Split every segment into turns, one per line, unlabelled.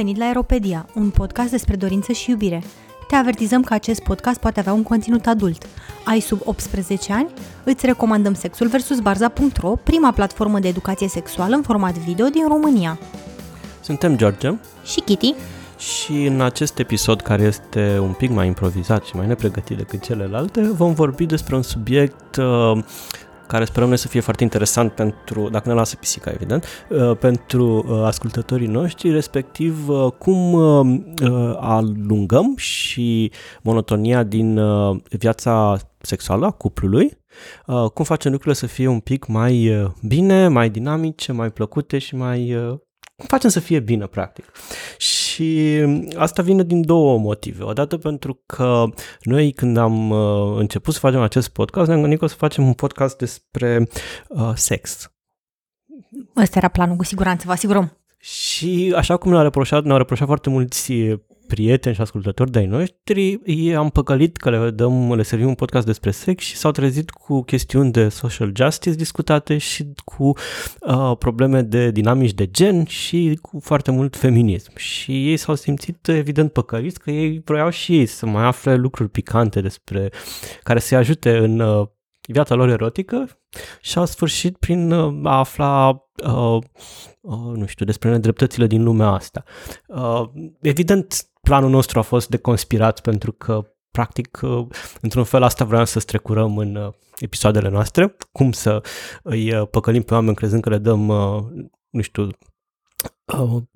venit la Aeropedia, un podcast despre dorință și iubire. Te avertizăm că acest podcast poate avea un conținut adult. Ai sub 18 ani? Îți recomandăm Sexul vs. Barza.ro, prima platformă de educație sexuală în format video din România.
Suntem George
Și Kitty.
și în acest episod care este un pic mai improvizat și mai nepregătit decât celelalte, vom vorbi despre un subiect uh, care sperăm noi să fie foarte interesant pentru, dacă ne lasă pisica, evident, uh, pentru uh, ascultătorii noștri, respectiv uh, cum uh, uh, alungăm și monotonia din uh, viața sexuală a cuplului, uh, cum facem lucrurile să fie un pic mai uh, bine, mai dinamice, mai plăcute și mai... Uh, cum facem să fie bine, practic. Și asta vine din două motive. Odată pentru că noi când am uh, început să facem acest podcast, ne-am gândit că o să facem un podcast despre uh, sex.
Ăsta era planul, cu siguranță, vă asigurăm.
Și așa cum ne-au reproșat, ne-au reproșat foarte mulți prieteni și ascultători de-ai noștri, ei am păcălit că le, dăm, le servim un podcast despre sex și s-au trezit cu chestiuni de social justice discutate și cu uh, probleme de dinamici de gen și cu foarte mult feminism. Și ei s-au simțit evident păcăliți că ei vroiau și ei să mai afle lucruri picante despre care să-i ajute în uh, viața lor erotică și au sfârșit prin uh, a afla uh, uh, nu știu, despre nedreptățile din lumea asta. Uh, evident, planul nostru a fost de conspirat pentru că practic, uh, într-un fel asta vreau să strecurăm în uh, episoadele noastre, cum să îi uh, păcălim pe oameni crezând că le dăm, uh, nu știu, uh,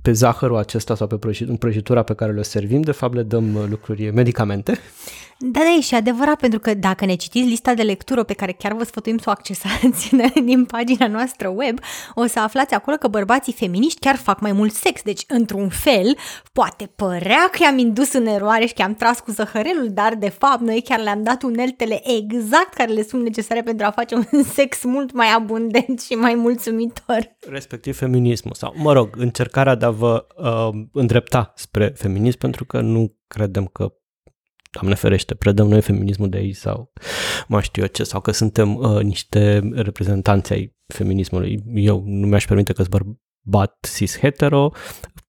pe zahărul acesta sau pe prăjit- prăjitura pe care le servim, de fapt le dăm uh, lucruri, medicamente.
Da, da, e și adevărat, pentru că dacă ne citiți lista de lectură pe care chiar vă sfătuim să o accesați din pagina noastră web, o să aflați acolo că bărbații feminiști chiar fac mai mult sex. Deci, într-un fel, poate părea că i-am indus în eroare și că i-am tras cu zăhărelul, dar de fapt noi chiar le-am dat uneltele exact care le sunt necesare pentru a face un sex mult mai abundent și mai mulțumitor.
respectiv feminismul sau, mă rog, încercarea de a vă uh, îndrepta spre feminism pentru că nu credem că Doamne ferește, predăm noi feminismul de aici sau mai știu eu ce, sau că suntem uh, niște reprezentanți ai feminismului. Eu nu mi-aș permite că sunt bărbat cis-hetero,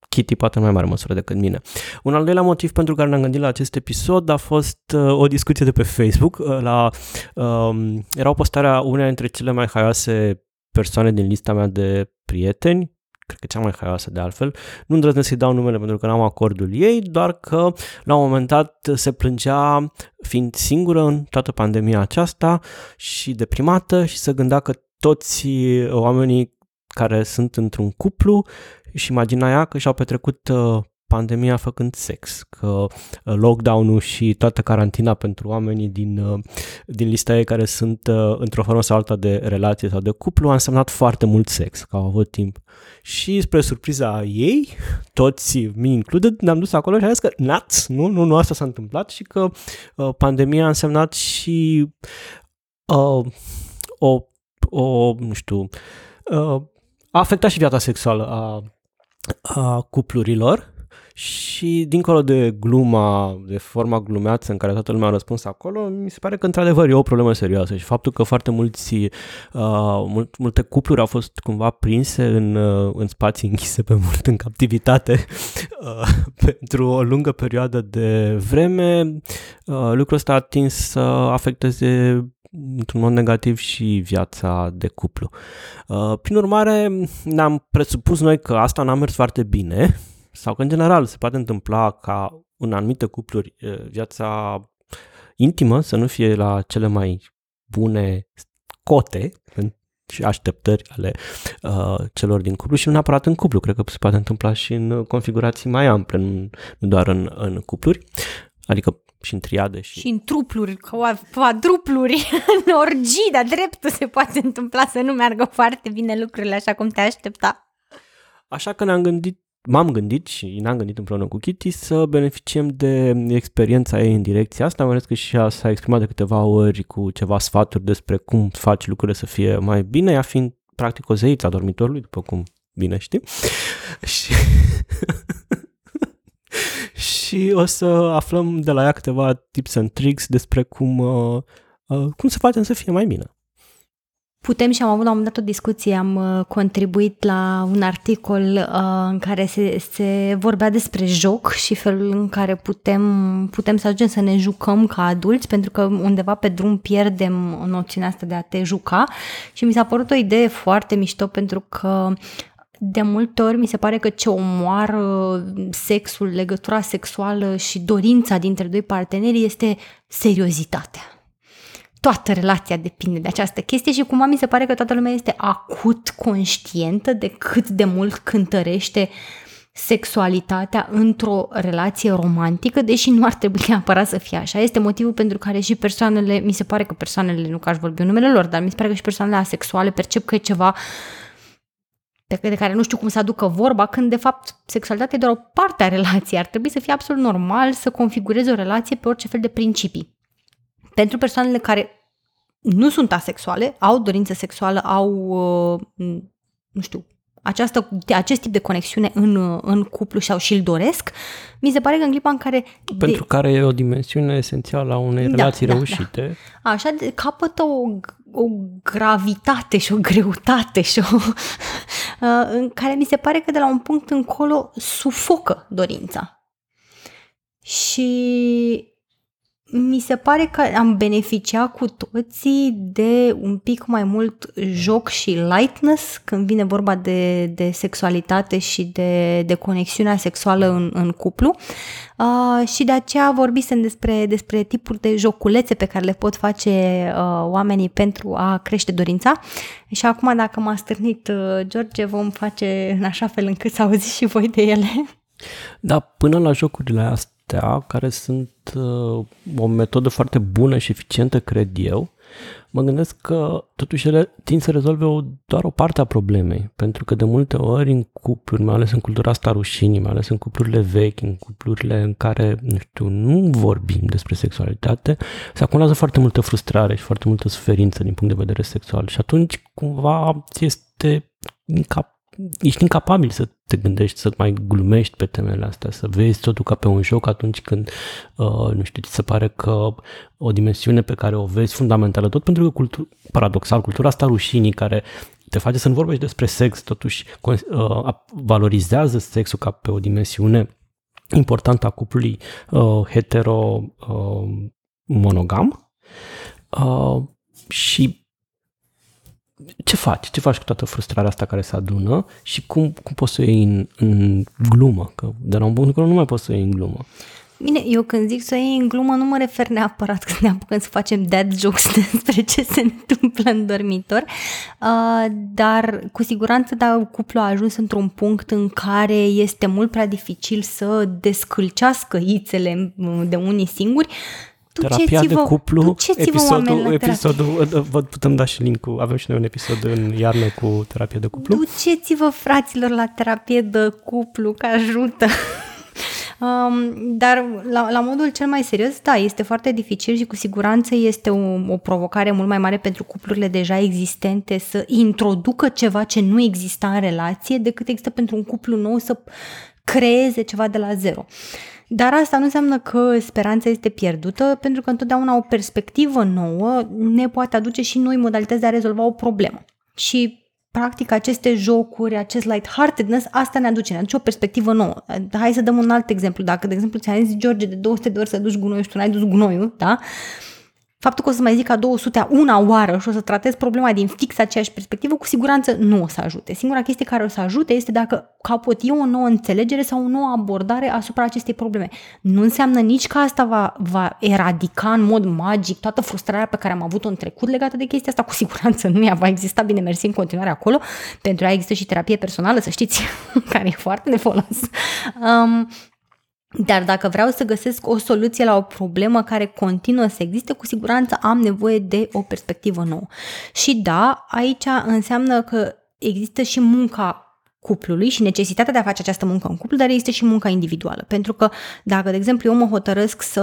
Kitty poate în mai mare măsură decât mine. Un al doilea motiv pentru care ne-am gândit la acest episod a fost uh, o discuție de pe Facebook. Uh, la, um, era o postare a uneia dintre cele mai haioase persoane din lista mea de prieteni, cred că cea mai haioasă de altfel, nu îndrăznesc să-i dau numele pentru că n-am acordul ei, doar că la un moment dat se plângea fiind singură în toată pandemia aceasta și deprimată și se gândea că toți oamenii care sunt într-un cuplu și imagina ea că și-au petrecut uh, pandemia făcând sex, că uh, lockdown-ul și toată carantina pentru oamenii din, uh, din lista ei care sunt uh, într-o formă sau alta de relație sau de cuplu a însemnat foarte mult sex, că au avut timp. Și spre surpriza ei, toți, mi included, ne-am dus acolo și am zis că nuts, nu, nu, nu asta s-a întâmplat și că uh, pandemia a însemnat și uh, o, o, nu știu, uh, a afectat și viața sexuală a, a cuplurilor și dincolo de gluma, de forma glumeață în care toată lumea a răspuns acolo, mi se pare că într-adevăr e o problemă serioasă și faptul că foarte mulți, uh, mult, multe cupluri au fost cumva prinse în, uh, în spații închise pe mult, în captivitate uh, pentru o lungă perioadă de vreme, uh, lucrul ăsta a atins să afecteze într-un mod negativ și viața de cuplu. Uh, Prin urmare, ne-am presupus noi că asta n-a mers foarte bine sau că în general se poate întâmpla ca în anumite cupluri uh, viața intimă să nu fie la cele mai bune cote și așteptări ale uh, celor din cuplu și nu neapărat în cuplu, cred că se poate întâmpla și în configurații mai ample, nu, nu doar în, în cupluri, adică și în triade și...
Și în trupluri, quadrupluri, în orgii, dar dreptul se poate întâmpla să nu meargă foarte bine lucrurile așa cum te aștepta.
Așa că ne-am gândit, m-am gândit și ne-am gândit împreună cu Kitty să beneficiem de experiența ei în direcția asta, mai ales că și ea s-a exprimat de câteva ori cu ceva sfaturi despre cum faci lucrurile să fie mai bine, ea fiind practic o zeiță a dormitorului, după cum bine știi. Și... și o să aflăm de la ea câteva tips and tricks despre cum, uh, uh, cum să facem să fie mai bine.
Putem și am avut la un moment dat o discuție, am uh, contribuit la un articol uh, în care se, se vorbea despre joc și felul în care putem, putem să ajungem să ne jucăm ca adulți, pentru că undeva pe drum pierdem noțiunea asta de a te juca. Și mi s-a părut o idee foarte mișto pentru că de multe ori mi se pare că ce omoară sexul, legătura sexuală și dorința dintre doi parteneri este seriozitatea toată relația depinde de această chestie și cumva mi se pare că toată lumea este acut conștientă de cât de mult cântărește sexualitatea într-o relație romantică, deși nu ar trebui neapărat să fie așa. Este motivul pentru care și persoanele, mi se pare că persoanele, nu că aș vorbi în numele lor, dar mi se pare că și persoanele asexuale percep că e ceva de care nu știu cum să aducă vorba, când de fapt sexualitatea e doar o parte a relației. Ar trebui să fie absolut normal să configurezi o relație pe orice fel de principii. Pentru persoanele care nu sunt asexuale, au dorință sexuală, au, uh, nu știu, această, acest tip de conexiune în, în cuplu și-au și-l doresc, mi se pare că în clipa în care...
Pentru de... care e o dimensiune esențială a unei da, relații da, reușite.
Da. Așa, de, capătă o, o gravitate și o greutate și o, uh, în care mi se pare că de la un punct încolo sufocă dorința. Și mi se pare că am beneficiat cu toții de un pic mai mult joc și lightness când vine vorba de, de sexualitate și de, de conexiunea sexuală în, în cuplu uh, și de aceea vorbisem despre, despre tipuri de joculețe pe care le pot face uh, oamenii pentru a crește dorința și acum dacă m-a stârnit uh, George vom face în așa fel încât să auziți și voi de ele.
Da, până la jocurile astea astea, care sunt uh, o metodă foarte bună și eficientă, cred eu, mă gândesc că totuși ele tind să rezolve o, doar o parte a problemei, pentru că de multe ori în cupluri, mai ales în cultura asta rușinii, mai ales în cuplurile vechi, în cuplurile în care, nu știu, nu vorbim despre sexualitate, se acumulează foarte multă frustrare și foarte multă suferință din punct de vedere sexual. Și atunci cumva ți este incap ești incapabil să te gândești, să mai glumești pe temele astea, să vezi totul ca pe un joc atunci când, uh, nu știu, ți se pare că o dimensiune pe care o vezi fundamentală, tot pentru că, cultur, paradoxal, cultura asta rușinii care te face să nu vorbești despre sex, totuși uh, valorizează sexul ca pe o dimensiune importantă a cuplului uh, hetero-monogam uh, uh, și ce faci? Ce faci cu toată frustrarea asta care se adună și cum, cum poți să o iei în, în glumă? Că de la un punct nu mai poți să o iei în glumă.
Bine, eu când zic să o iei în glumă, nu mă refer neapărat când ne apucăm să facem dad jokes despre ce se întâmplă în dormitor, uh, dar cu siguranță dacă cuplul a ajuns într-un punct în care este mult prea dificil să descâlcească ițele de unii singuri,
Terapia de cuplu, episodul, episodul, vă putem da și link avem și noi un episod în iarnă cu terapie de cuplu.
Duceți-vă, fraților, la terapie de cuplu, că ajută. Um, dar la, la modul cel mai serios, da, este foarte dificil și cu siguranță este o, o provocare mult mai mare pentru cuplurile deja existente să introducă ceva ce nu exista în relație decât există pentru un cuplu nou să creeze ceva de la zero. Uh, dar asta nu înseamnă că speranța este pierdută, pentru că întotdeauna o perspectivă nouă ne poate aduce și noi modalități de a rezolva o problemă. Și practic aceste jocuri, acest lightheartedness, asta ne aduce, ne aduce o perspectivă nouă. Hai să dăm un alt exemplu. Dacă, de exemplu, ți-am zis, George, de 200 de ori să duci gunoiul și tu n-ai dus gunoiul, da? Faptul că o să mai zic a 200 una oară și o să tratez problema din fix aceeași perspectivă, cu siguranță nu o să ajute. Singura chestie care o să ajute este dacă capăt eu o nouă înțelegere sau o nouă abordare asupra acestei probleme. Nu înseamnă nici că asta va, va eradica în mod magic toată frustrarea pe care am avut-o în trecut legată de chestia asta. Cu siguranță nu ea va exista, bine mersi în continuare acolo. Pentru a există și terapie personală, să știți, care e foarte de folos. Um, dar dacă vreau să găsesc o soluție la o problemă care continuă să existe, cu siguranță am nevoie de o perspectivă nouă. Și da, aici înseamnă că există și munca cuplului și necesitatea de a face această muncă în cuplu, dar este și munca individuală. Pentru că dacă, de exemplu, eu mă hotărăsc să,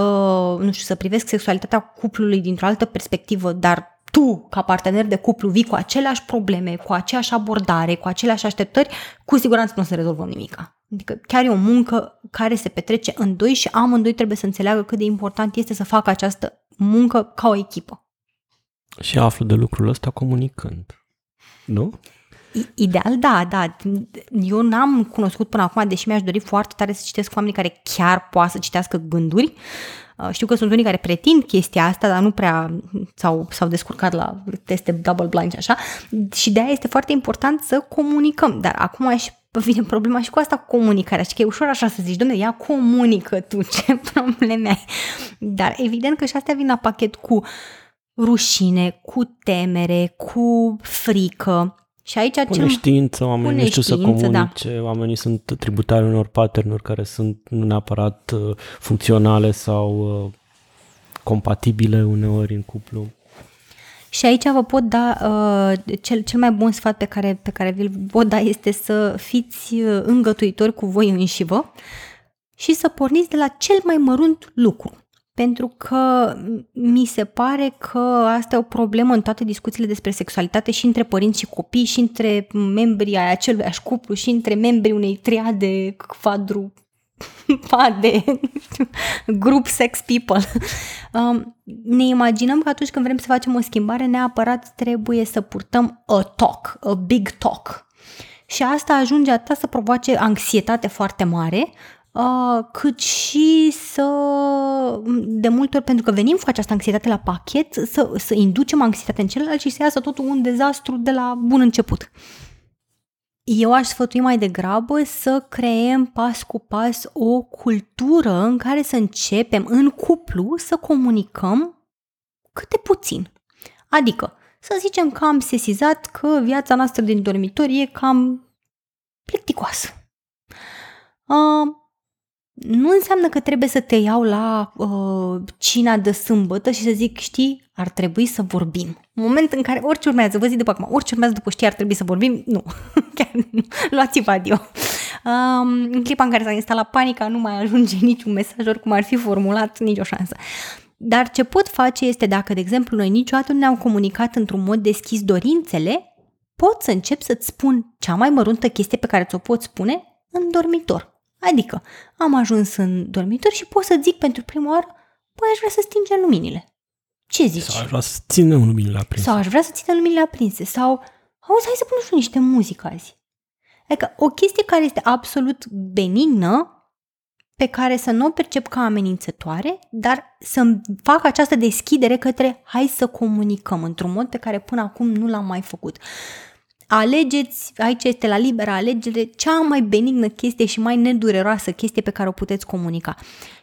nu știu, să privesc sexualitatea cuplului dintr-o altă perspectivă, dar tu, ca partener de cuplu, vii cu aceleași probleme, cu aceeași abordare, cu aceleași așteptări, cu siguranță nu o să rezolvăm nimica. Adică chiar e o muncă care se petrece în doi și amândoi trebuie să înțeleagă cât de important este să facă această muncă ca o echipă.
Și aflu de lucrul ăsta comunicând. Nu?
Ideal, da, da. Eu n-am cunoscut până acum, deși mi-aș dori foarte tare să citesc cu oamenii care chiar poate să citească gânduri. Uh, știu că sunt unii care pretind chestia asta, dar nu prea s-au, s-au descurcat la teste double blind și așa. Și de aia este foarte important să comunicăm. Dar acum și vine problema și cu asta cu comunicarea. Și că e ușor așa să zici, domnule, ia comunică tu ce probleme ai. Dar evident că și astea vin la pachet cu rușine, cu temere, cu frică. Și aici
cu neștiință, oamenii nu știu să da. comunice, da. oamenii sunt tributari unor patternuri care sunt nu neapărat uh, funcționale sau uh, compatibile uneori în cuplu.
Și aici vă pot da, uh, cel, cel mai bun sfat pe care, pe care vi-l pot da este să fiți uh, îngătuitori cu voi înși vă și să porniți de la cel mai mărunt lucru. Pentru că mi se pare că asta e o problemă în toate discuțiile despre sexualitate și între părinți și copii și între membrii ai acelui cuplu și între membrii unei triade quadru de grup sex people. Um, ne imaginăm că atunci când vrem să facem o schimbare, neapărat trebuie să purtăm a talk, a big talk. Și asta ajunge atât să provoace anxietate foarte mare, uh, cât și să, de multe ori, pentru că venim cu această anxietate la pachet, să, să inducem anxietate în celălalt și să iasă totul un dezastru de la bun început. Eu aș sfătui mai degrabă să creăm pas cu pas o cultură în care să începem în cuplu să comunicăm câte puțin. Adică, să zicem că am sesizat că viața noastră din dormitor e cam plicticoasă. Uh, nu înseamnă că trebuie să te iau la uh, cina de sâmbătă și să zic, știi, ar trebui să vorbim. În moment în care orice urmează, vă zic după acum, orice urmează după știi, ar trebui să vorbim, nu, chiar nu, luați-vă adio. Um, în clipa în care s-a instalat panica, nu mai ajunge niciun mesaj, oricum ar fi formulat, nicio șansă. Dar ce pot face este dacă, de exemplu, noi niciodată nu ne-am comunicat într-un mod deschis dorințele, pot să încep să-ți spun cea mai măruntă chestie pe care ți-o pot spune în dormitor Adică, am ajuns în dormitor și pot să zic pentru prima oară, băi, aș vrea să stingem luminile. Ce zici?
Sau aș vrea să ținem luminile aprinse.
Sau aș vrea să ținem luminile aprinse. Sau, auzi, hai să punem și niște muzică azi. Adică o chestie care este absolut benignă, pe care să nu o percep ca amenințătoare, dar să fac această deschidere către hai să comunicăm într-un mod pe care până acum nu l-am mai făcut alegeți, aici este la liberă alegere, cea mai benignă chestie și mai nedureroasă chestie pe care o puteți comunica.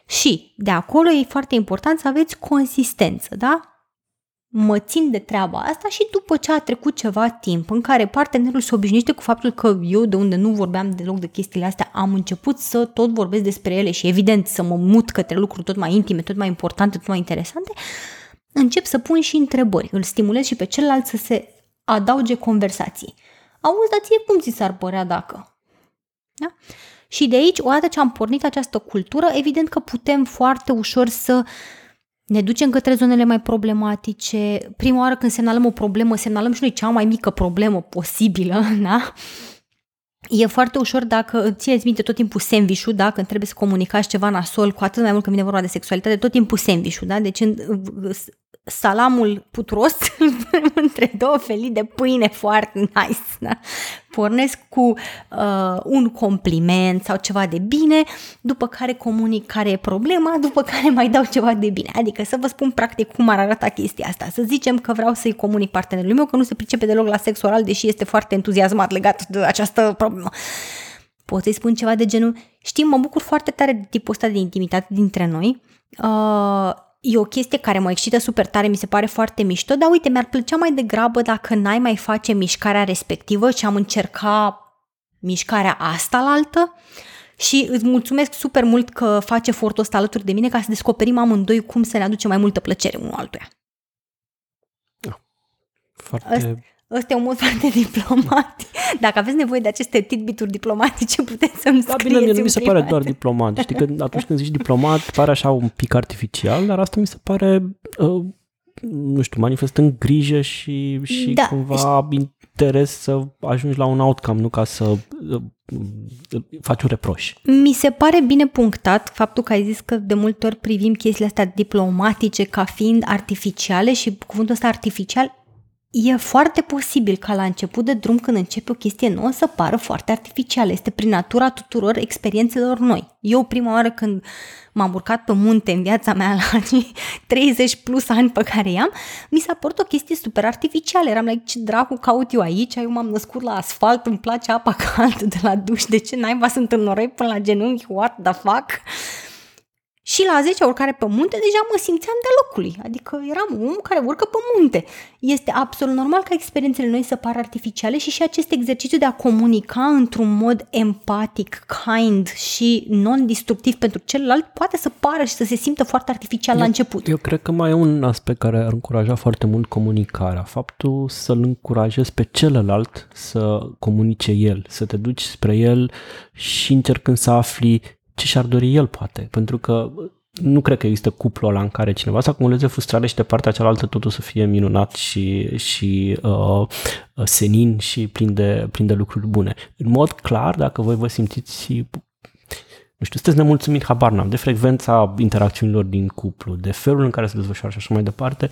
Și de acolo e foarte important să aveți consistență, da? Mă țin de treaba asta și după ce a trecut ceva timp în care partenerul se obișnuiește cu faptul că eu de unde nu vorbeam deloc de chestiile astea am început să tot vorbesc despre ele și evident să mă mut către lucruri tot mai intime, tot mai importante, tot mai interesante, încep să pun și întrebări, îl stimulez și pe celălalt să se adauge conversații. Auzi, dar ție cum ți s-ar părea dacă? Da? Și de aici, odată ce am pornit această cultură, evident că putem foarte ușor să ne ducem către zonele mai problematice. Prima oară când semnalăm o problemă, semnalăm și noi cea mai mică problemă posibilă, da? E foarte ușor dacă țineți minte tot timpul sandwich da? când trebuie să comunicați ceva nasol, cu atât mai mult când vine vorba de sexualitate, tot timpul sandwich da? Deci în, salamul putros între două felii de pâine foarte nice. Da? Pornesc cu uh, un compliment sau ceva de bine, după care comunic care e problema, după care mai dau ceva de bine. Adică să vă spun practic cum ar arăta chestia asta. Să zicem că vreau să-i comunic partenerului meu că nu se pricepe deloc la sex oral, deși este foarte entuziasmat legat de această problemă. Pot să-i spun ceva de genul, știi, mă bucur foarte tare de tipul ăsta de intimitate dintre noi. Uh, e o chestie care mă excită super tare, mi se pare foarte mișto, dar uite, mi-ar plăcea mai degrabă dacă n-ai mai face mișcarea respectivă și am încercat mișcarea asta la altă și îți mulțumesc super mult că faci efortul ăsta alături de mine ca să descoperim amândoi cum să ne aduce mai multă plăcere unul altuia.
Ah, foarte...
Ăsta e un mod foarte diplomatic. Dacă aveți nevoie de aceste titbituri diplomatice, puteți să-mi da, scrieți
bine, nu mi se pare doar diplomat. Știi că atunci când zici diplomat, pare așa un pic artificial, dar asta mi se pare uh, nu știu, manifestând grijă și, și
Da.
cumva interes să ajungi la un outcome, nu ca să uh, faci un reproș.
Mi se pare bine punctat faptul că ai zis că de multe ori privim chestiile astea diplomatice ca fiind artificiale și cuvântul ăsta artificial e foarte posibil ca la început de drum când începe o chestie nouă să pară foarte artificială. Este prin natura tuturor experiențelor noi. Eu prima oară când m-am urcat pe munte în viața mea la cei 30 plus ani pe care i-am, mi s-a părut o chestie super artificială. Eram like, ce dracu caut eu aici? Eu m-am născut la asfalt, îmi place apa caldă de la duș, de ce naiba sunt în noroi până la genunchi? What the fuck? Și la 10 urcare pe munte deja mă simțeam de locului, adică eram un om care urcă pe munte. Este absolut normal ca experiențele noi să pară artificiale și și acest exercițiu de a comunica într-un mod empatic, kind și non-distructiv pentru celălalt poate să pară și să se simtă foarte artificial la început.
Eu cred că mai e un aspect care ar încuraja foarte mult comunicarea. Faptul să-l încurajezi pe celălalt să comunice el, să te duci spre el și încercând să afli ce și-ar dori el, poate. Pentru că nu cred că există cuplul ăla în care cineva să acumuleze frustrare și de partea cealaltă totul să fie minunat și, și uh, senin și plin de, plin de lucruri bune. În mod clar, dacă voi vă simțiți nu știu, sunteți nemulțumit, habar n-am, de frecvența interacțiunilor din cuplu, de felul în care se desfășoară și așa mai departe,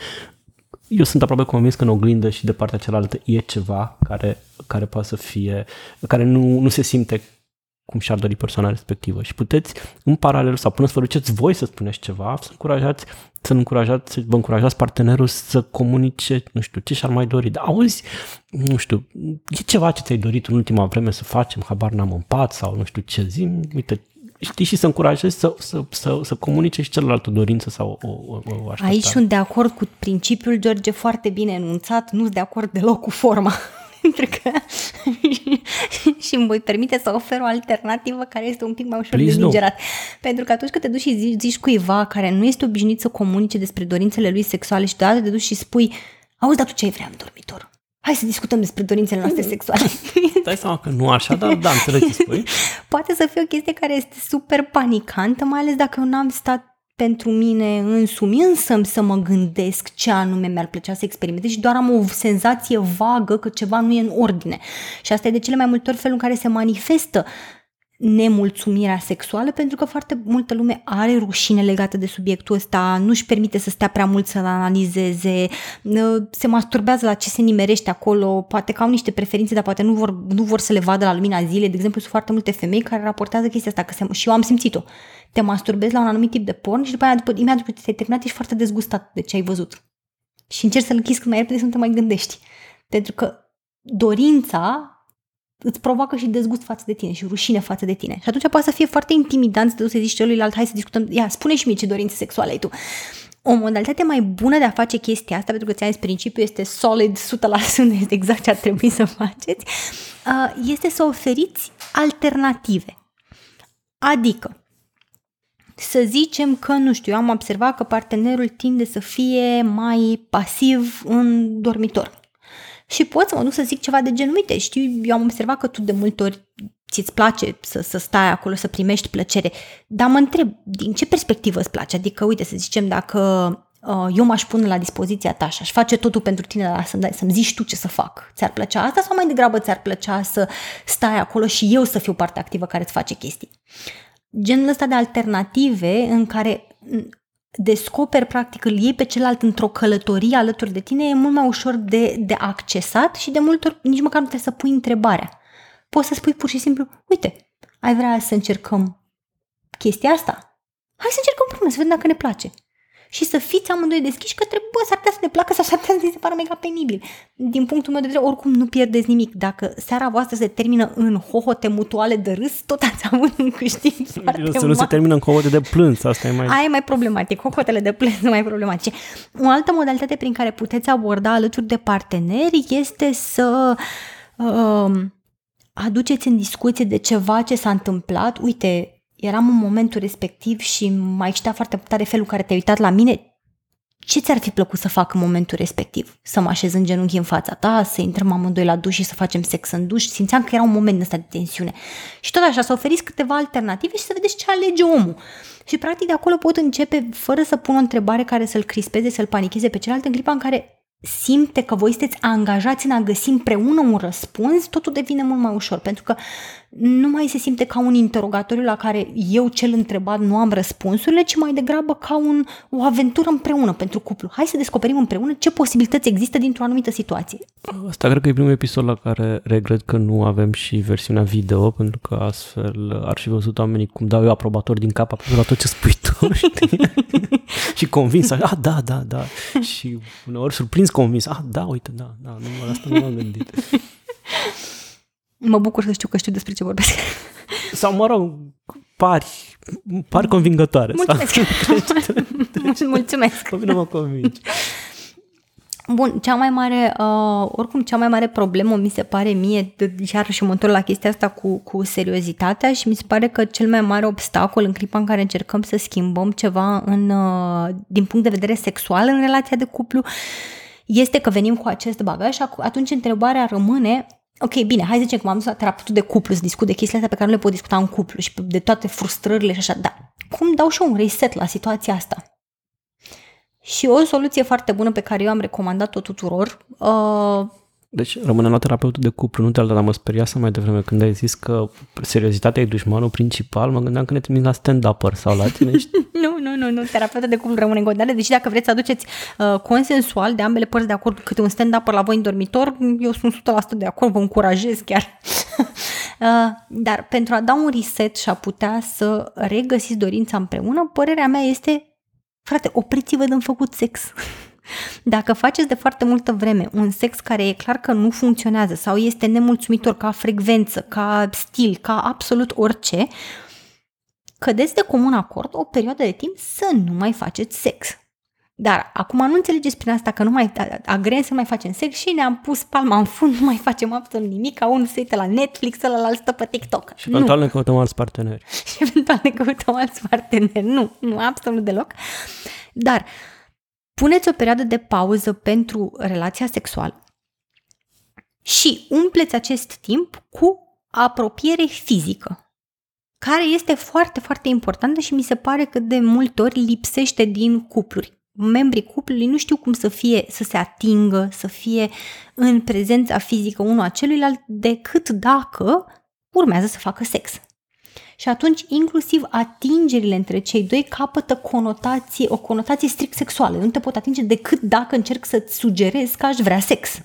eu sunt aproape convins că în oglindă și de partea cealaltă e ceva care, care poate să fie, care nu, nu se simte cum și-ar dori persoana respectivă. Și puteți, în paralel, sau până să vă duceți voi să spuneți ceva, să încurajați, să încurajați, să vă încurajați partenerul să comunice, nu știu, ce și-ar mai dori. Dar auzi, nu știu, e ceva ce ți-ai dorit în ultima vreme să facem, habar n-am în pat sau nu știu ce zi, uite, știi, și să încurajezi să, să, să, să comunice și celălalt o dorință sau o, o, o așteptare.
Aici sunt de acord cu principiul, George, foarte bine enunțat, nu sunt de acord deloc cu forma. Pentru că și îmi voi permite să ofer o alternativă care este un pic mai ușor
Please
de
no.
digerat. Pentru că atunci când te duci și zici, zici cuiva care nu este obișnuit să comunice despre dorințele lui sexuale și deodată te duci și spui auzi, dar tu ce ai vrea în dormitor? Hai să discutăm despre dorințele noastre sexuale.
Dai seama că nu așa, dar da, înțeleg ce spui.
Poate să fie o chestie care este super panicantă, mai ales dacă eu n-am stat pentru mine însumi însă să mă gândesc ce anume mi-ar plăcea să experimentez și doar am o senzație vagă că ceva nu e în ordine. Și asta e de cele mai multe ori felul în care se manifestă nemulțumirea sexuală, pentru că foarte multă lume are rușine legată de subiectul ăsta, nu-și permite să stea prea mult să-l analizeze, se masturbează la ce se nimerește acolo, poate că au niște preferințe, dar poate nu vor, nu vor să le vadă la lumina zilei. De exemplu, sunt foarte multe femei care raportează chestia asta, că se, și eu am simțit-o. Te masturbezi la un anumit tip de porn și după aia, după, imediat după ce te-ai terminat, ești foarte dezgustat de ce ai văzut. Și încerci să-l închizi cât mai repede să nu te mai gândești. Pentru că dorința îți provoacă și dezgust față de tine și rușine față de tine. Și atunci poate să fie foarte intimidant să te duci să zici celuilalt, hai să discutăm, ia, spune și mie ce dorințe sexuale ai tu. O modalitate mai bună de a face chestia asta, pentru că ți-am zis, principiul este solid, 100%, este exact ce ar trebui să faceți, este să oferiți alternative. Adică, să zicem că, nu știu, eu am observat că partenerul tinde să fie mai pasiv în dormitor. Și pot să mă duc să zic ceva de genul, uite, știi, eu am observat că tu de multe ori ți-ți place să, să stai acolo, să primești plăcere, dar mă întreb, din ce perspectivă îți place? Adică, uite, să zicem, dacă uh, eu m-aș pune la dispoziția ta și aș face totul pentru tine, dar să-mi, dai, să-mi zici tu ce să fac. Ți-ar plăcea asta sau mai degrabă ți-ar plăcea să stai acolo și eu să fiu partea activă care îți face chestii? Genul ăsta de alternative în care descoperi, practic, îl iei pe celălalt într-o călătorie alături de tine, e mult mai ușor de, de accesat și de multe ori nici măcar nu trebuie să pui întrebarea. Poți să spui pur și simplu, uite, ai vrea să încercăm chestia asta? Hai să încercăm împreună, să vedem dacă ne place și să fiți amândoi deschiși că trebuie, bă, s-ar putea să ne placă sau s-ar putea să se pară mega penibil. Din punctul meu de vedere, oricum nu pierdeți nimic. Dacă seara voastră se termină în hohote mutuale de râs, tot ați avut un câștig foarte
Să nu se termină în hohote de plâns, asta e mai...
Aia e mai problematic, hohotele de plâns sunt mai problematice. O altă modalitate prin care puteți aborda alături de parteneri este să... Uh, aduceți în discuție de ceva ce s-a întâmplat. Uite, eram în momentul respectiv și mai știa foarte tare felul care te-ai uitat la mine, ce ți-ar fi plăcut să fac în momentul respectiv? Să mă așez în genunchi în fața ta, să intrăm amândoi la duș și să facem sex în duș? Simțeam că era un moment ăsta de tensiune. Și tot așa, să oferiți câteva alternative și să vedeți ce alege omul. Și practic de acolo pot începe fără să pun o întrebare care să-l crispeze, să-l panicheze pe celălalt în clipa în care simte că voi sunteți angajați în a găsi împreună un răspuns, totul devine mult mai ușor, pentru că nu mai se simte ca un interogatoriu la care eu cel întrebat nu am răspunsurile, ci mai degrabă ca un, o aventură împreună pentru cuplu. Hai să descoperim împreună ce posibilități există dintr-o anumită situație.
Asta cred că e primul episod la care regret că nu avem și versiunea video, pentru că astfel ar fi văzut oamenii cum dau eu aprobator din cap la tot ce spui tu, și convins, ah, da, da, da. Și uneori surprins convins, ah, da, uite, da, da, nu, asta nu m-am gândit.
Mă bucur să știu că știu despre ce vorbesc.
Sau, mă rog, pari, pari convingătoare.
Mulțumesc. Sau, Mulțumesc.
nu mă convingi.
Bun, cea mai mare, uh, oricum cea mai mare problemă mi se pare mie, iar și mă întorc la chestia asta cu, cu seriozitatea și mi se pare că cel mai mare obstacol în clipa în care încercăm să schimbăm ceva în, uh, din punct de vedere sexual în relația de cuplu este că venim cu acest bagaj și atunci întrebarea rămâne Ok, bine, hai să zicem că m-am dus la terapeutul de cuplu să discut de chestiile astea pe care nu le pot discuta în cuplu și de toate frustrările și așa, dar cum dau și eu un reset la situația asta? Și o soluție foarte bună pe care eu am recomandat-o tuturor uh,
deci rămâne la terapeutul de cuplu, nu te dar mă speria să mai devreme când ai zis că seriozitatea e dușmanul principal, mă gândeam că ne trimis la stand-upper sau la tine.
nu, nu, nu, nu, terapeutul de cuplu rămâne în continuare, deși dacă vreți să aduceți uh, consensual de ambele părți de acord câte un stand-upper la voi în dormitor, eu sunt 100% de acord, vă încurajez chiar. uh, dar pentru a da un reset și a putea să regăsiți dorința împreună, părerea mea este, frate, opriți-vă de făcut sex. Dacă faceți de foarte multă vreme un sex care e clar că nu funcționează sau este nemulțumitor ca frecvență, ca stil, ca absolut orice, cădeți de comun acord o perioadă de timp să nu mai faceți sex. Dar acum nu înțelegeți prin asta că nu mai agrem să mai facem sex și ne-am pus palma în fund, nu mai facem absolut nimic, ca unul se uită la Netflix, ăla stă pe TikTok.
Și eventual ne căutăm alți parteneri.
Și eventual ne căutăm alți parteneri. Nu, nu, absolut deloc. Dar uh, puneți o perioadă de pauză pentru relația sexuală și umpleți acest timp cu apropiere fizică, care este foarte, foarte importantă și mi se pare că de multe ori lipsește din cupluri. Membrii cuplului nu știu cum să fie, să se atingă, să fie în prezența fizică unul a celuilalt, decât dacă urmează să facă sex și atunci inclusiv atingerile între cei doi capătă conotație, o conotație strict sexuală. Eu nu te pot atinge decât dacă încerc să-ți sugerez că aș vrea sex.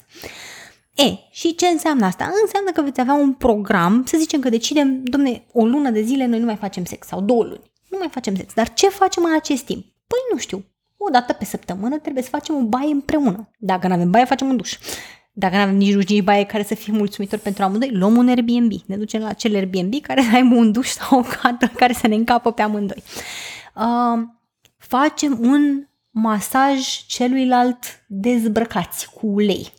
E, și ce înseamnă asta? Înseamnă că veți avea un program, să zicem că decidem, domne, o lună de zile noi nu mai facem sex sau două luni. Nu mai facem sex. Dar ce facem în acest timp? Păi nu știu. O dată pe săptămână trebuie să facem o baie împreună. Dacă nu avem baie, facem un duș. Dacă nu avem nici duș, nici baie care să fie mulțumitor pentru amândoi, luăm un Airbnb. Ne ducem la acel Airbnb care să aibă un duș sau o cadră care să ne încapă pe amândoi. Uh, facem un masaj celuilalt dezbrăcați cu ulei.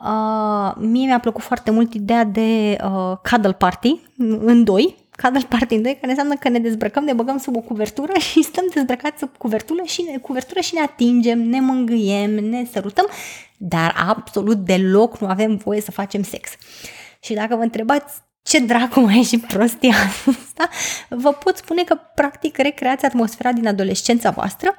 Uh, mie mi-a plăcut foarte mult ideea de uh, cuddle party în doi, cuddle party în doi, care înseamnă că ne dezbrăcăm, ne băgăm sub o cuvertură și stăm dezbrăcați sub cuvertură și ne, cuvertură și ne atingem, ne mângâiem, ne sărutăm dar absolut deloc nu avem voie să facem sex. Și dacă vă întrebați ce dracu mai e și prostia asta, vă pot spune că practic recreați atmosfera din adolescența voastră.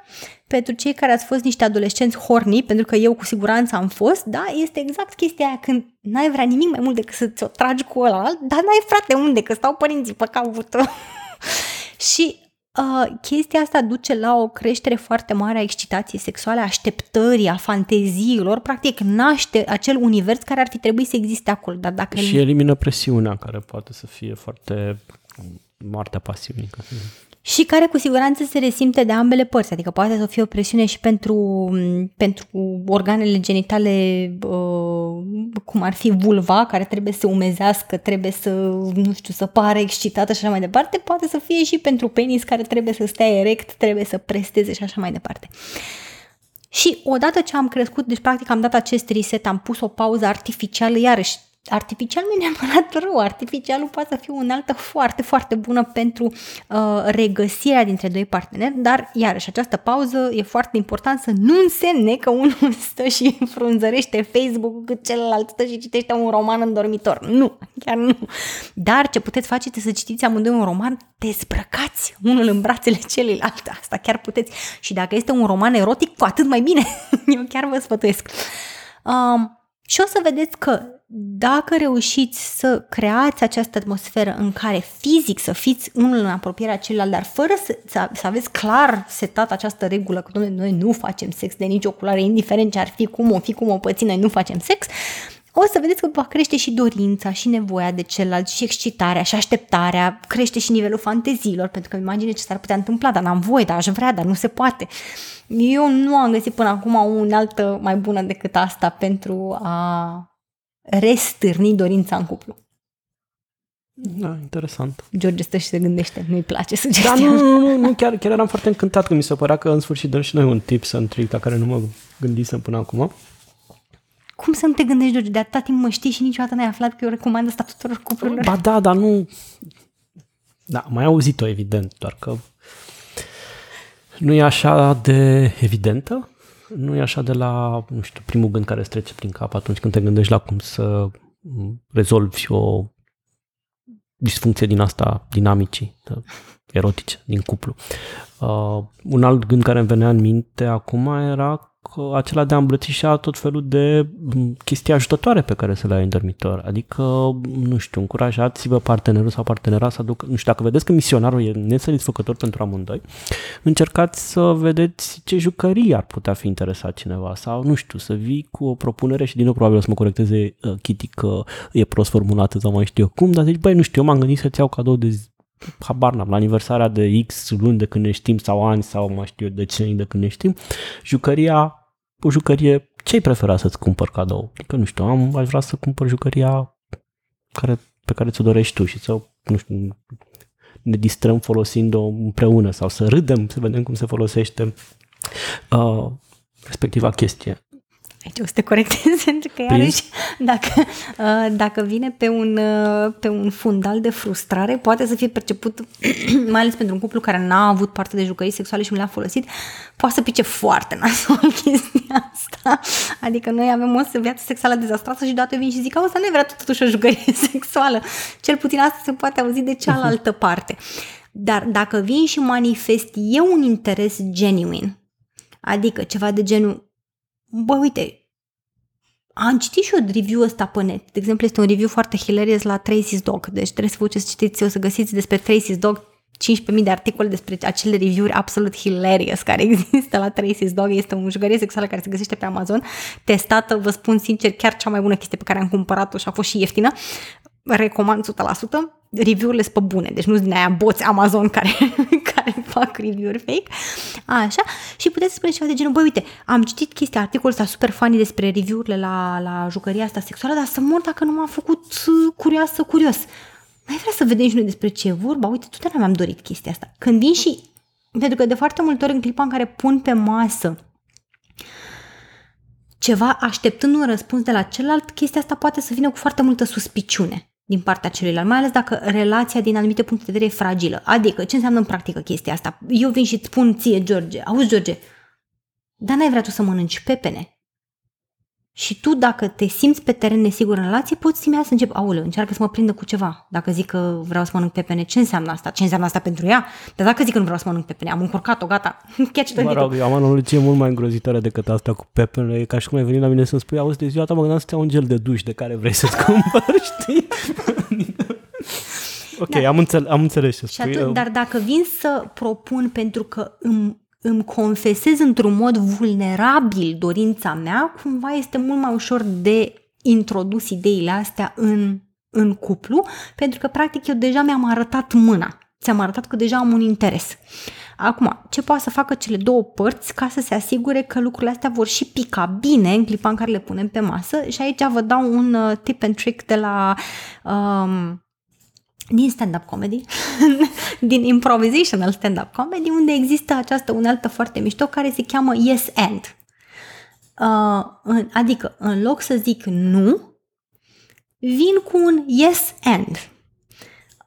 Pentru cei care ați fost niște adolescenți horni, pentru că eu cu siguranță am fost, da, este exact chestia aia când n-ai vrea nimic mai mult decât să ți-o tragi cu ăla, dar n-ai frate unde, că stau părinții pe capul și Uh, chestia asta duce la o creștere foarte mare a excitației sexuale, a așteptării, a fanteziilor, practic naște acel univers care ar fi trebuit să existe acolo. Dar dacă
și elimină presiunea care poate să fie foarte moartea pasiunică
și care cu siguranță se resimte de ambele părți, adică poate să fie o presiune și pentru, pentru organele genitale, uh, cum ar fi vulva, care trebuie să umezească, trebuie să, nu știu, să pară excitată și așa mai departe, poate să fie și pentru penis, care trebuie să stea erect, trebuie să presteze și așa mai departe. Și odată ce am crescut, deci practic am dat acest reset, am pus o pauză artificială, iarăși artificial nu e neapărat rău, artificialul poate să fie o unealtă foarte, foarte bună pentru uh, regăsirea dintre doi parteneri, dar iarăși această pauză e foarte important să nu însemne că unul stă și frunzărește Facebook cât celălalt stă și citește un roman în dormitor. Nu, chiar nu. Dar ce puteți face este să citiți amândoi un roman dezbrăcați unul în brațele celuilalt. Asta chiar puteți. Și dacă este un roman erotic, cu atât mai bine. Eu chiar vă sfătuiesc. Um, și o să vedeți că dacă reușiți să creați această atmosferă în care fizic să fiți unul în apropierea celuilalt, dar fără să, să, să aveți clar setat această regulă că noi nu facem sex de nicio culoare, indiferent ce ar fi, cum o fi, cum o păți, noi nu facem sex, o să vedeți că va crește și dorința și nevoia de celălalt și excitarea și așteptarea, crește și nivelul fanteziilor, pentru că imagine ce s-ar putea întâmpla, dar n-am voie, dar aș vrea, dar nu se poate. Eu nu am găsit până acum o unealtă mai bună decât asta pentru a restârni dorința în cuplu.
Da, interesant.
George stă și se gândește, nu-i place sugestia.
Da, nu, nu, nu, nu chiar, chiar eram foarte încântat că mi se părea că în sfârșit dăm și noi un tip să trick la care nu mă gândisem până acum.
Cum să nu te gândești, George? De atâta timp mă știi și niciodată n-ai aflat că eu recomand asta tuturor cuplurilor.
Ba da, dar nu... Da, mai auzit-o, evident, doar că nu e așa de evidentă, nu e așa de la, nu știu, primul gând care îți trece prin cap atunci când te gândești la cum să rezolvi o disfuncție din asta dinamicii, erotice, din cuplu. Uh, un alt gând care îmi venea în minte acum era acela de a îmbrățișa tot felul de chestii ajutătoare pe care să le ai în dormitor. Adică, nu știu, încurajați-vă partenerul sau partenera să aducă, nu știu, dacă vedeți că misionarul e nesatisfăcător pentru amândoi, încercați să vedeți ce jucării ar putea fi interesat cineva sau, nu știu, să vii cu o propunere și din nou probabil o să mă corecteze uh, Kitty că e prost formulată sau mai știu eu cum, dar zici, băi, nu știu, eu m-am gândit să-ți iau cadou de habar n-am, la aniversarea de X luni de când ne știm sau ani sau mai știu eu decenii de când ne știm, jucăria, o jucărie, ce-ai prefera să-ți cumpăr cadou? Adică, nu știu, am, aș vrea să cumpăr jucăria care, pe care ți-o dorești tu și să, nu știu, ne distrăm folosind-o împreună sau să râdem, să vedem cum se folosește uh, respectiva chestie
aici o să te corectez, pentru că iarăși dacă, uh, dacă vine pe un, uh, pe un fundal de frustrare, poate să fie perceput, mai ales pentru un cuplu care n-a avut parte de jucării sexuale și nu le-a folosit, poate să pice foarte nasol chestia asta. Adică noi avem o viață sexuală dezastroasă și deodată vin și zic, asta nu vrea totuși o jucărie sexuală. Cel puțin asta se poate auzi de cealaltă parte. Dar dacă vin și manifest eu un interes genuin, adică ceva de genul, bă, uite, am citit și eu review ăsta pe net. De exemplu, este un review foarte hilarious la Tracy's Dog. Deci trebuie să vă să citiți, o să găsiți despre Tracy's Dog 15.000 de articole despre acele review-uri absolut hilarious care există la Tracy's Dog. Este un jucărie sexuală care se găsește pe Amazon. Testată, vă spun sincer, chiar cea mai bună chestie pe care am cumpărat-o și a fost și ieftină. Recomand 100% review-urile sunt pe bune, deci nu sunt din aia boți Amazon care, care fac review-uri fake. Așa, și puteți spune ceva de genul, băi, uite, am citit chestia, articolul ăsta super funny despre review-urile la, la jucăria asta sexuală, dar să mor dacă nu m-a făcut uh, curioasă, curios. Mai vrea să vedem și noi despre ce e vorba? Uite, tu mi-am dorit chestia asta. Când vin și, pentru că de foarte multe ori în clipa în care pun pe masă ceva așteptând un răspuns de la celălalt, chestia asta poate să vină cu foarte multă suspiciune din partea celuilalt, mai ales dacă relația din anumite puncte de vedere e fragilă. Adică, ce înseamnă în practică chestia asta? Eu vin și îți spun ție, George, auzi, George, dar n-ai vrea tu să mănânci pepene? Și tu, dacă te simți pe teren nesigur în relație, poți simea să încep, aulă, încearcă să mă prindă cu ceva. Dacă zic că vreau să mănânc pepene, ce înseamnă asta? Ce înseamnă asta pentru ea? Dar dacă zic că nu vreau să mănânc pepene, am încurcat-o, gata, catch
Mă rog, eu am analogie mult mai îngrozitoare decât asta cu pepene. E ca și cum ai venit la mine să-mi spui, auzi, de ziua ta mă gândeam să te un gel de duș de care vrei să-ți cumpăr, știi? ok, da. am, înțeles, am înțeles ce spui.
Atunci, dar dacă vin să propun pentru că îmi îmi confesez într-un mod vulnerabil dorința mea, cumva este mult mai ușor de introdus ideile astea în, în cuplu, pentru că practic eu deja mi-am arătat mâna, ți-am arătat că deja am un interes. Acum, ce poate să facă cele două părți ca să se asigure că lucrurile astea vor și pica bine în clipa în care le punem pe masă și aici vă dau un uh, tip and trick de la um, din stand-up comedy, din improvisational stand-up comedy, unde există această unealtă foarte mișto care se cheamă yes and. Uh, adică, în loc să zic nu, vin cu un yes and.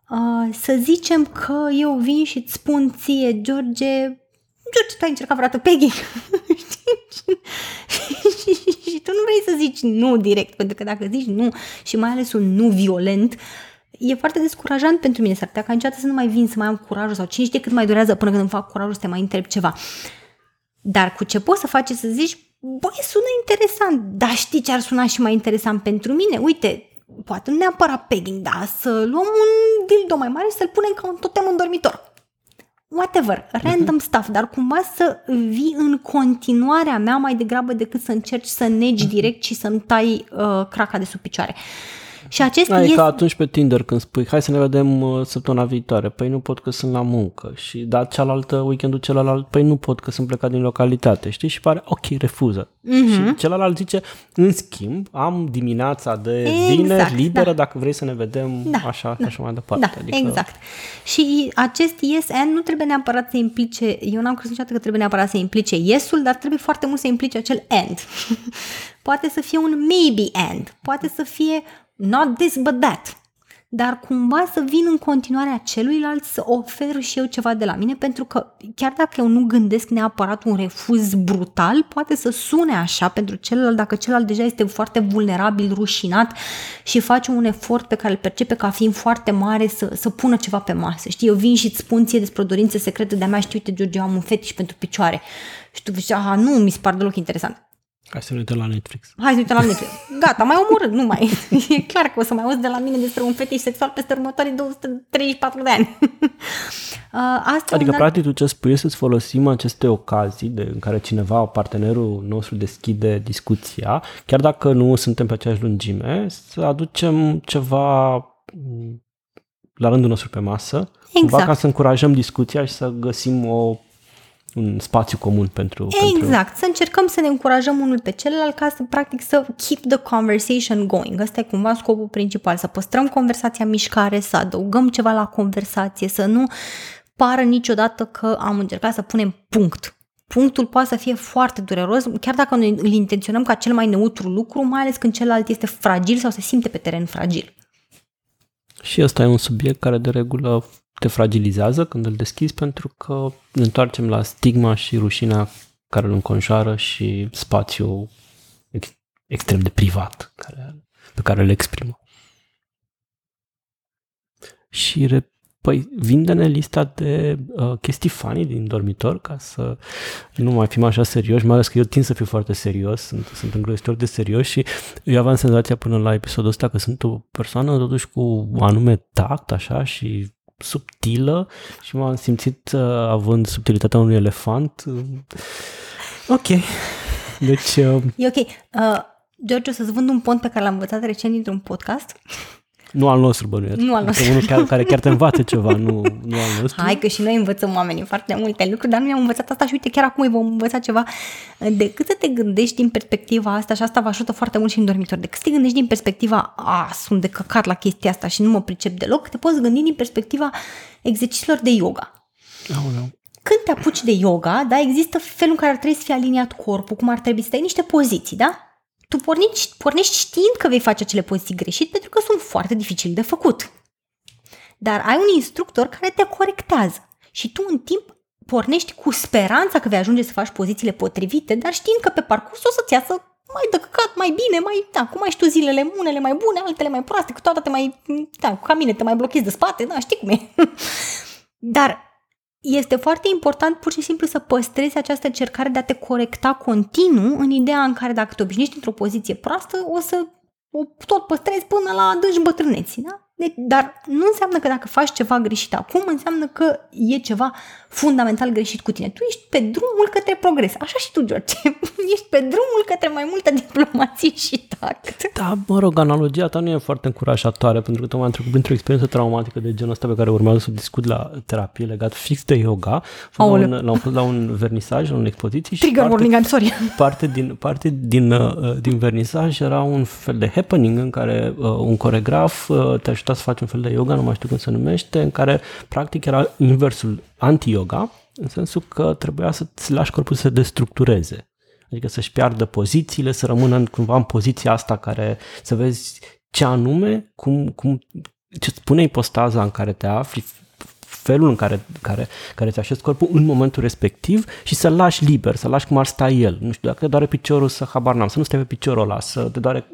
Uh, să zicem că eu vin și îți spun ție, George, George, tu ai încercat vreodată pegging? și, și tu nu vrei să zici nu direct, pentru că dacă zici nu și mai ales un nu violent, e foarte descurajant pentru mine. S-ar putea ca niciodată să nu mai vin, să mai am curajul sau cine știe cât mai durează până când îmi fac curajul să te mai întreb ceva. Dar cu ce poți să faci să zici, băi, sună interesant, dar știi ce ar suna și mai interesant pentru mine? Uite, poate nu neapărat pegging, dar să luăm un dildo mai mare și să-l punem ca un totem în dormitor. Whatever, random uh-huh. stuff, dar cumva să vii în continuarea mea mai degrabă decât să încerci să negi uh-huh. direct și să-mi tai uh, craca de sub picioare. Uh, și acest
Ai
este...
ca atunci pe Tinder când spui, hai să ne vedem uh, săptămâna viitoare. Păi nu pot că sunt la muncă. Și da, cealaltă, weekendul celălalt, păi nu pot că sunt plecat din localitate, știi? Și pare, ok, refuză. Mm-hmm. Și celălalt zice, în schimb, am dimineața de exact, vineri liberă da. dacă vrei să ne vedem da, așa da, așa mai departe.
Da, adică... exact. Și acest yes and nu trebuie neapărat să implice, eu n-am crezut niciodată că trebuie neapărat să implice yesul, dar trebuie foarte mult să implice acel and. poate să fie un maybe and, poate să fie not this but that, dar cumva să vin în continuarea celuilalt să ofer și eu ceva de la mine, pentru că chiar dacă eu nu gândesc neapărat un refuz brutal, poate să sune așa pentru celălalt, dacă celălalt deja este foarte vulnerabil, rușinat și face un efort pe care îl percepe ca fiind foarte mare să, să pună ceva pe masă. Știi, eu vin și îți spun ție despre o dorință secretă de-a mea, știu, uite, George, eu am un fetiș pentru picioare. Și tu zici, aha, nu mi se par deloc interesant.
Hai să ne uităm la Netflix.
Hai să ne uităm la Netflix. Gata, mai omorât, nu mai. E clar că o să mai auzi de la mine despre un fetiș sexual peste următorii 234 de ani.
Uh, asta adică, practic, tu ce spui să-ți folosim aceste ocazii de, în care cineva, partenerul nostru, deschide discuția, chiar dacă nu suntem pe aceeași lungime, să aducem ceva mm, la rândul nostru pe masă, exact. ca să încurajăm discuția și să găsim o un spațiu comun pentru...
Exact,
pentru...
să încercăm să ne încurajăm unul pe celălalt ca să, practic, să keep the conversation going. Ăsta e cumva scopul principal, să păstrăm conversația în mișcare, să adăugăm ceva la conversație, să nu pară niciodată că am încercat să punem punct. Punctul poate să fie foarte dureros, chiar dacă noi îl intenționăm ca cel mai neutru lucru, mai ales când celălalt este fragil sau se simte pe teren fragil.
Și ăsta e un subiect care de regulă te fragilizează când îl deschizi pentru că ne întoarcem la stigma și rușinea care îl înconjoară și spațiul ex- extrem de privat care, pe care îl exprimă. Și Păi vinde-ne lista de uh, chestii funny din dormitor ca să nu mai fim așa serioși, mai ales că eu tind să fiu foarte serios, sunt, sunt îngrozitor de serios și eu aveam senzația până la episodul ăsta că sunt o persoană totuși cu anume tact așa și subtilă și m-am simțit uh, având subtilitatea unui elefant. Ok. Deci... Uh...
E ok. Uh, George, o să-ți vând un pont pe care l-am învățat recent dintr-un podcast.
Nu al nostru, bănuiesc.
Nu al nostru.
Unul care, care chiar te învață ceva, nu, nu al nostru.
Hai că și noi învățăm oamenii foarte multe lucruri, dar nu ne-am învățat asta și uite, chiar acum îi vom învăța ceva. Decât să te gândești din perspectiva asta, și asta vă ajută foarte mult și în dormitor, decât să te gândești din perspectiva, a, sunt de căcat la chestia asta și nu mă pricep deloc, te poți gândi din perspectiva exercițiilor de yoga.
Aoleu.
Când te apuci de yoga, da, există felul în care ar trebui să fie aliniat corpul, cum ar trebui să stai niște poziții, da? Tu pornești, pornești știind că vei face acele poziții greșit pentru că sunt foarte dificil de făcut. Dar ai un instructor care te corectează și tu în timp pornești cu speranța că vei ajunge să faci pozițiile potrivite, dar știind că pe parcurs o să-ți iasă mai de căcat, mai bine, mai, da, cum ai știu zilele, unele mai bune, altele mai proaste, cu toate te mai, da, ca mine te mai blochezi de spate, da, știi cum e. Dar este foarte important pur și simplu să păstrezi această încercare de a te corecta continuu în ideea în care dacă te obișnuiești într-o poziție proastă, o să o tot păstrezi până la adânci bătrâneții, da? Deci, dar nu înseamnă că dacă faci ceva greșit acum, înseamnă că e ceva fundamental greșit cu tine. Tu ești pe drumul către progres. Așa și tu, George. Ești pe drumul către mai multă diplomație și tact.
Da, mă rog, analogia ta nu e foarte încurajatoare, pentru că tocmai am trecut printr-o experiență traumatică de genul ăsta pe care urmează să discut la terapie legat fix de yoga. La un, la, un, la un vernisaj, la un expoziție.
Trigger și warning, I'm sorry.
Parte din, parte din, uh, din vernisaj era un fel de happening în care uh, un coregraf uh, te ajuta să faci un fel de yoga, nu mai știu cum se numește, în care practic era inversul anti-yoga, în sensul că trebuia să-ți lași corpul să se destructureze. Adică să-și piardă pozițiile, să rămână în, cumva în poziția asta care să vezi ce anume, cum, cum ce spune ipostaza în care te afli, felul în care, care, care ți așezi corpul în momentul respectiv și să-l lași liber, să lași cum ar sta el. Nu știu, dacă te doare piciorul, să habar n-am, să nu stai pe piciorul ăla, să te doare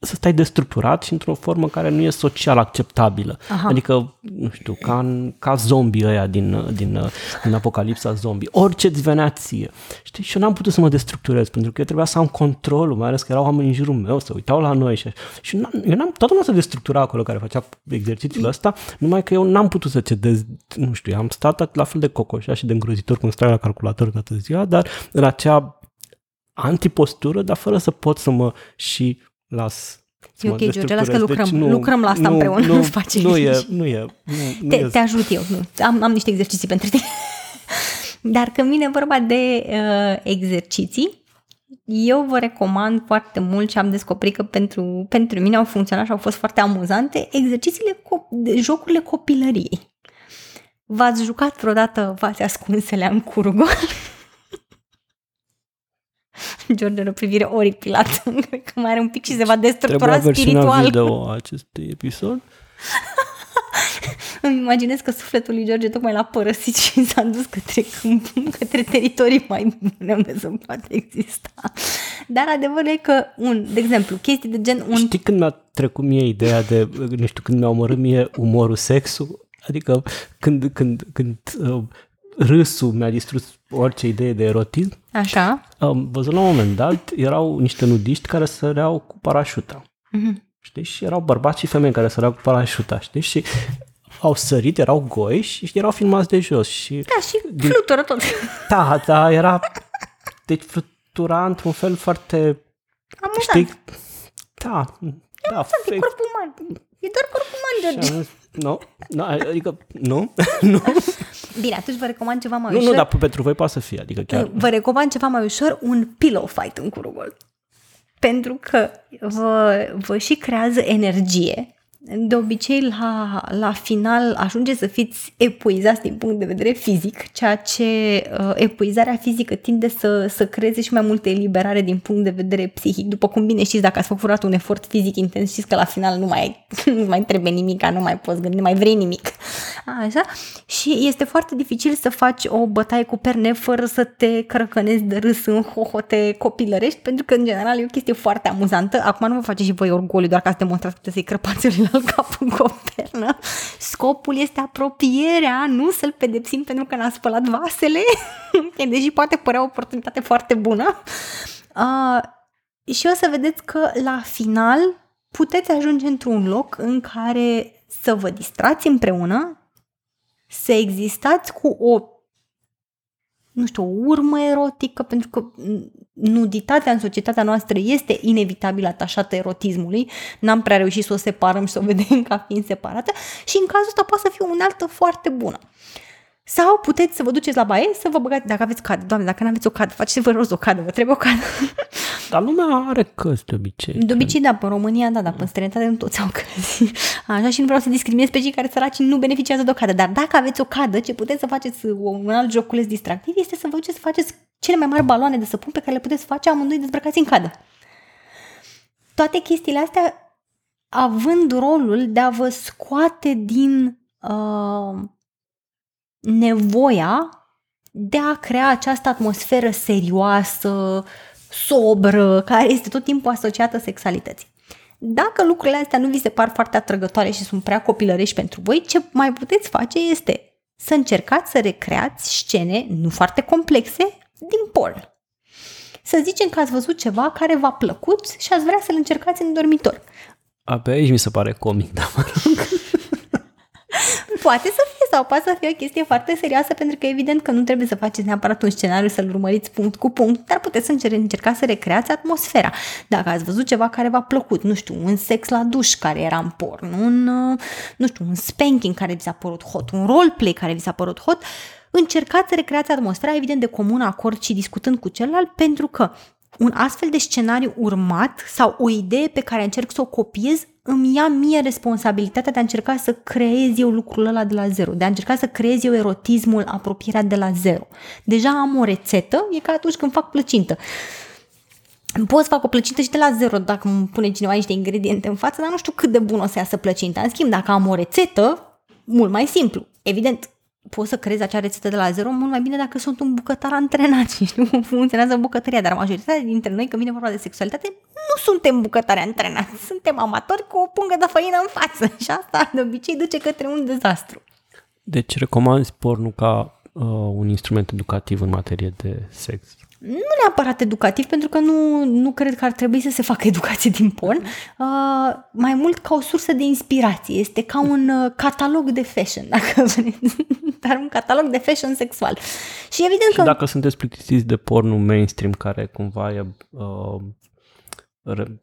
să stai destructurat și într-o formă care nu e social acceptabilă. Aha. Adică, nu știu, ca, în, ca zombie ăia din, din, din Apocalipsa zombie. Orice îți venea ție. Știi? Și eu n-am putut să mă destructurez pentru că eu trebuia să am controlul, mai ales că erau oameni în jurul meu, să uitau la noi. Și, și n-am, eu n-am, toată lumea se destructura acolo care făcea exercițiul ăsta, numai că eu n-am putut să cedez, nu știu, am stat la fel de cocoșa și de îngrozitor cum stai la calculator toată ziua, dar în acea antipostură, dar fără să pot să mă și las
E ok, George, las că lucrăm, deci nu, lucrăm la asta nu, împreună, nu, nu-ți face
nu e, nu e, nu, nu
te,
e.
te ajut eu, nu. Am, am niște exerciții pentru tine. Dar când vine vorba de uh, exerciții, eu vă recomand foarte mult și am descoperit că pentru, pentru mine au funcționat și au fost foarte amuzante exercițiile, co- jocurile copilăriei. V-ați jucat vreodată v-ați ascunsele în curgol? George are o privire oripilată. Cred că mai are un pic și se va destructura spiritual.
video acestui episod.
Îmi imaginez că sufletul lui George tocmai l-a părăsit și s-a dus către, către teritorii mai bune unde să poate exista. Dar adevărul e că, un, de exemplu, chestii de gen... Un...
Știi când mi-a trecut mie ideea de, nu știu, când mi-a omorât mie umorul sexul? Adică când, când, când uh, râsul mi-a distrus orice idee de erotism.
Așa.
Am văzut la un moment dat, erau niște nudiști care săreau cu parașuta. Mm-hmm. Știi? Și erau bărbați și femei care săreau cu parașuta, știi? Și au sărit, erau goi și erau filmați de jos. Și
da, și din... flutură tot.
Da, da, era... Deci flutura într-un fel foarte...
Amuzant.
Știi? Da, da.
Amuzant, e corp uman. E doar corp uman, George.
Nu, nu, adică nu, nu.
Bine, atunci vă recomand ceva mai
nu,
ușor.
Nu, dar pentru voi poate să fie, adică chiar.
Vă recomand ceva mai ușor, un pillow fight în curugol. Pentru că vă, vă și creează energie de obicei la, la final ajunge să fiți epuizați din punct de vedere fizic, ceea ce uh, epuizarea fizică tinde să, să creeze și mai multă eliberare din punct de vedere psihic. După cum bine știți, dacă ați făcut un efort fizic intens, știți că la final nu mai, nu mai trebuie nimic, nu mai poți gândi, nu mai vrei nimic. Așa? Și este foarte dificil să faci o bătaie cu perne fără să te crăcănezi de râs în hohote copilărești, pentru că în general e o chestie foarte amuzantă. Acum nu vă faceți și voi orgoliu doar ca să demonstrați că să-i crăpați la capul cu o pernă. Scopul este apropierea, nu să-l pedepsim pentru că n-a spălat vasele, deși poate părea o oportunitate foarte bună. Uh, și o să vedeți că la final puteți ajunge într-un loc în care să vă distrați împreună, să existați cu o nu știu, o urmă erotică, pentru că nuditatea în societatea noastră este inevitabil atașată erotismului, n-am prea reușit să o separăm și să o vedem ca fiind separată și în cazul ăsta poate să fie o unealtă foarte bună. Sau puteți să vă duceți la baie să vă băgați, dacă aveți cadă, doamne, dacă nu aveți o cadă, faceți-vă rost o cadă, vă trebuie o cadă.
Dar lumea are căzi de obicei.
De obicei, da, în România, da, dar în străinătate nu toți au căzi. Așa și nu vreau să discriminez pe cei care săraci nu beneficiază de o cadă. Dar dacă aveți o cadă, ce puteți să faceți un alt joculeț distractiv este să vă duceți să faceți cele mai mari baloane de săpun pe care le puteți face amândoi dezbrăcați în cadă. Toate chestiile astea având rolul de a vă scoate din uh, nevoia de a crea această atmosferă serioasă, sobră, care este tot timpul asociată sexualității. Dacă lucrurile astea nu vi se par foarte atrăgătoare și sunt prea copilărești pentru voi, ce mai puteți face este să încercați să recreați scene nu foarte complexe din porn. Să zicem că ați văzut ceva care v-a plăcut și ați vrea să-l încercați în dormitor.
Abia aici mi se pare comic, dar mă rog.
Poate să fie sau poate să fie o chestie foarte serioasă pentru că evident că nu trebuie să faceți neapărat un scenariu să-l urmăriți punct cu punct, dar puteți să încer- încercați să recreați atmosfera. Dacă ați văzut ceva care v-a plăcut, nu știu, un sex la duș care era în porn, un, uh, nu știu, un spanking care vi s-a părut hot, un roleplay care vi s-a părut hot, încercați să recreați atmosfera, evident, de comun acord și discutând cu celălalt, pentru că un astfel de scenariu urmat sau o idee pe care încerc să o copiez îmi ia mie responsabilitatea de a încerca să creez eu lucrul ăla de la zero, de a încerca să creez eu erotismul, apropierea de la zero. Deja am o rețetă, e ca atunci când fac plăcintă. Pot să fac o plăcintă și de la zero dacă îmi pune cineva niște ingrediente în față, dar nu știu cât de bun o să iasă plăcinta. În schimb, dacă am o rețetă, mult mai simplu. Evident, poți să creezi acea rețetă de la zero mult mai bine dacă sunt un bucătar antrenat și știu cum funcționează bucătăria, dar majoritatea dintre noi, când vine vorba de sexualitate, nu suntem bucătari antrenați, suntem amatori cu o pungă de făină în față și asta de obicei duce către un dezastru.
Deci recomanzi pornul ca uh, un instrument educativ în materie de sex?
nu neapărat educativ, pentru că nu, nu cred că ar trebui să se facă educație din porn, uh, mai mult ca o sursă de inspirație. Este ca un uh, catalog de fashion, dacă vreți, dar un catalog de fashion sexual. Și evident
și
că...
dacă sunteți plictisiți de pornul mainstream, care cumva e uh, re-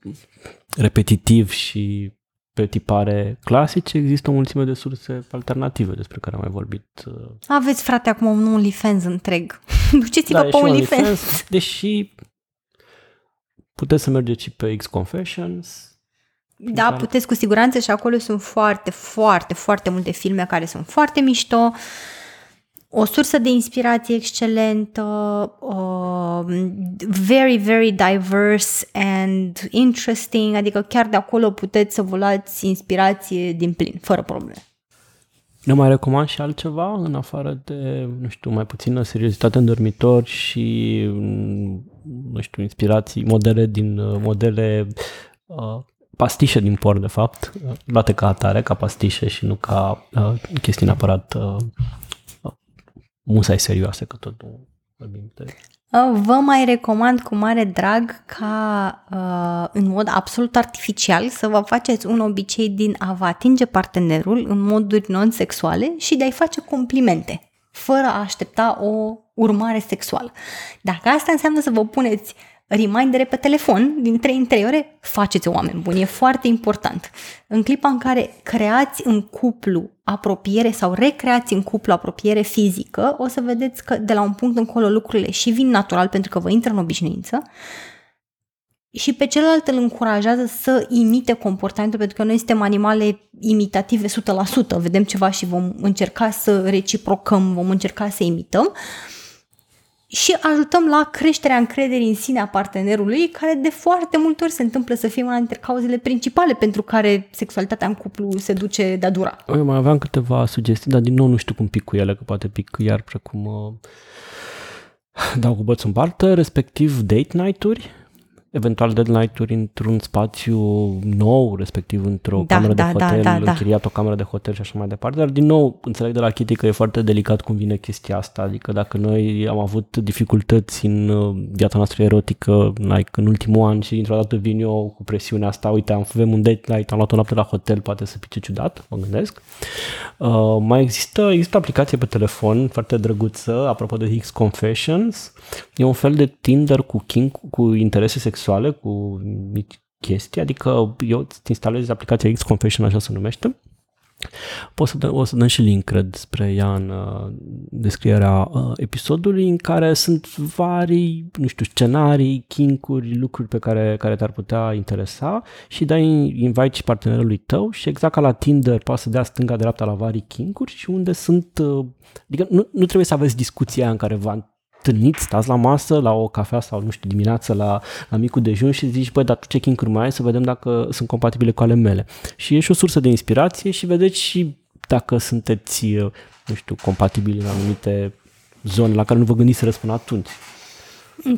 repetitiv și pe tipare clasice, există o mulțime de surse alternative despre care am mai vorbit. Uh.
Aveți, frate, acum un OnlyFans întreg. Duceți-vă da, pe OnlyFans. OnlyFans.
Deși puteți să mergeți și pe X-Confessions.
Da, care... puteți cu siguranță și acolo sunt foarte, foarte, foarte multe filme care sunt foarte mișto. Uh, o sursă de inspirație excelentă, uh, very, very diverse and interesting, adică chiar de acolo puteți să vă luați inspirație din plin, fără probleme.
Ne mai recomand și altceva în afară de, nu știu, mai puțină seriozitate în dormitor și, nu știu, inspirații, modele din modele uh, pastișe din por, de fapt, luate ca atare, ca pastișe și nu ca uh, chestii neapărat uh, musai serioase, că tot nu vorbim de...
Vă mai recomand cu mare drag ca uh, în mod absolut artificial să vă faceți un obicei din a vă atinge partenerul în moduri non-sexuale și de a-i face complimente, fără a aștepta o urmare sexuală. Dacă asta înseamnă să vă puneți remindere pe telefon din 3 în 3 ore, faceți oameni buni, e foarte important. În clipa în care creați în cuplu apropiere sau recreați în cuplu apropiere fizică, o să vedeți că de la un punct încolo lucrurile și vin natural pentru că vă intră în obișnuință și pe celălalt îl încurajează să imite comportamentul, pentru că noi suntem animale imitative 100%, vedem ceva și vom încerca să reciprocăm, vom încerca să imităm. Uh, și ajutăm la creșterea încrederii în sine a partenerului, care de foarte multe ori se întâmplă să fie una dintre cauzele principale pentru care sexualitatea în cuplu se duce de-a dura.
Eu mai aveam câteva sugestii, dar din nou nu știu cum pic cu ele, că poate pic iar precum uh, dau cu bățul în partă, respectiv date night-uri, eventual deadline-uri într-un spațiu nou, respectiv într-o da, cameră da, de da, hotel, da, da, închiriat da. o cameră de hotel și așa mai departe, dar din nou înțeleg de la Kitty că e foarte delicat cum vine chestia asta, adică dacă noi am avut dificultăți în uh, viața noastră erotică like, în ultimul an și dintr-o dată vin eu cu presiunea asta, uite, am avem un date night, am luat o noapte la hotel, poate să pice ciudat, mă gândesc. Uh, mai există, există o aplicație pe telefon foarte drăguță, apropo de X Confessions, e un fel de Tinder cu king, cu interese sexuale sexuale cu mici chestii, adică eu îți instalez aplicația X Confession, așa se numește, Poți să dă, o să dăm și link, cred, spre ea în uh, descrierea uh, episodului, în care sunt vari, nu știu, scenarii, kinkuri, lucruri pe care, care te-ar putea interesa și dai invite și partenerului tău și exact ca la Tinder poate să dea stânga-dreapta la vari kinkuri și unde sunt, uh, adică nu, nu trebuie să aveți discuția în care vă întâlniți, stați la masă, la o cafea sau, nu știu, dimineață la, la micul dejun și zici, băi, dar tu ce king mai ai să vedem dacă sunt compatibile cu ale mele. Și e și o sursă de inspirație și vedeți și dacă sunteți, nu știu, compatibili în anumite zone la care nu vă gândiți să răspund atunci.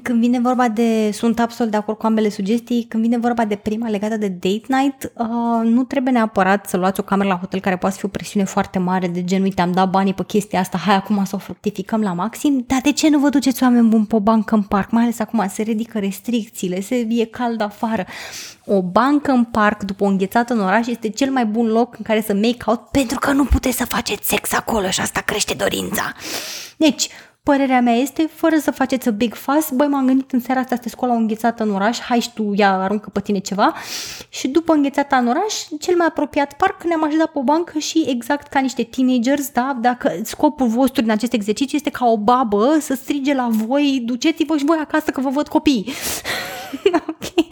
Când vine vorba de, sunt absolut de acord cu ambele sugestii, când vine vorba de prima legată de date night, uh, nu trebuie neapărat să luați o cameră la hotel care poate fi o presiune foarte mare de gen, uite, am dat banii pe chestia asta, hai acum să o fructificăm la maxim, dar de ce nu vă duceți oameni buni pe o bancă în parc, mai ales acum se ridică restricțiile, se e cald afară. O bancă în parc după o înghețată în oraș este cel mai bun loc în care să make out pentru că nu puteți să faceți sex acolo și asta crește dorința. Deci, Părerea mea este, fără să faceți a big fuss, băi, m-am gândit în seara asta să te scoala o înghețată în oraș, hai și tu, ia, aruncă pe tine ceva. Și după înghețata în oraș, cel mai apropiat parc, ne-am așezat pe o bancă și exact ca niște teenagers, da, dacă scopul vostru din acest exercițiu este ca o babă să strige la voi, duceți-vă și voi acasă că vă văd copii. ok?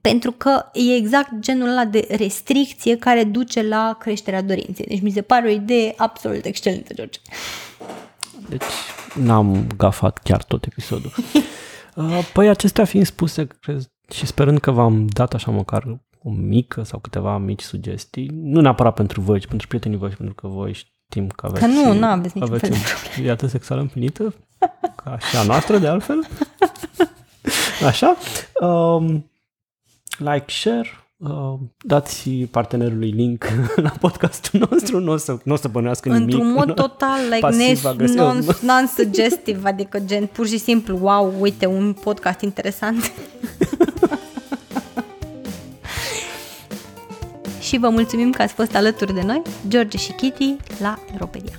Pentru că e exact genul ăla de restricție care duce la creșterea dorinței. Deci mi se pare o idee absolut excelentă, George.
Deci n-am gafat chiar tot episodul. Uh, păi acestea fiind spuse cred, și sperând că v-am dat așa măcar o mică sau câteva mici sugestii, nu neapărat pentru voi, ci pentru prietenii voștri, pentru că voi știm că aveți...
Că nu, nu aveți niciun
aveți
fel de
viață sexuală împlinită, ca și a noastră de altfel. Așa. Um, like, share, uh, dați partenerului link la podcastul nostru, nu o să, nu o să bănească nimic.
Într-un mod total like nes-
pasiv-agresiv.
non, non-suggestive, adică gen pur și simplu, wow, uite, un podcast interesant. și vă mulțumim că ați fost alături de noi, George și Kitty, la Europedia.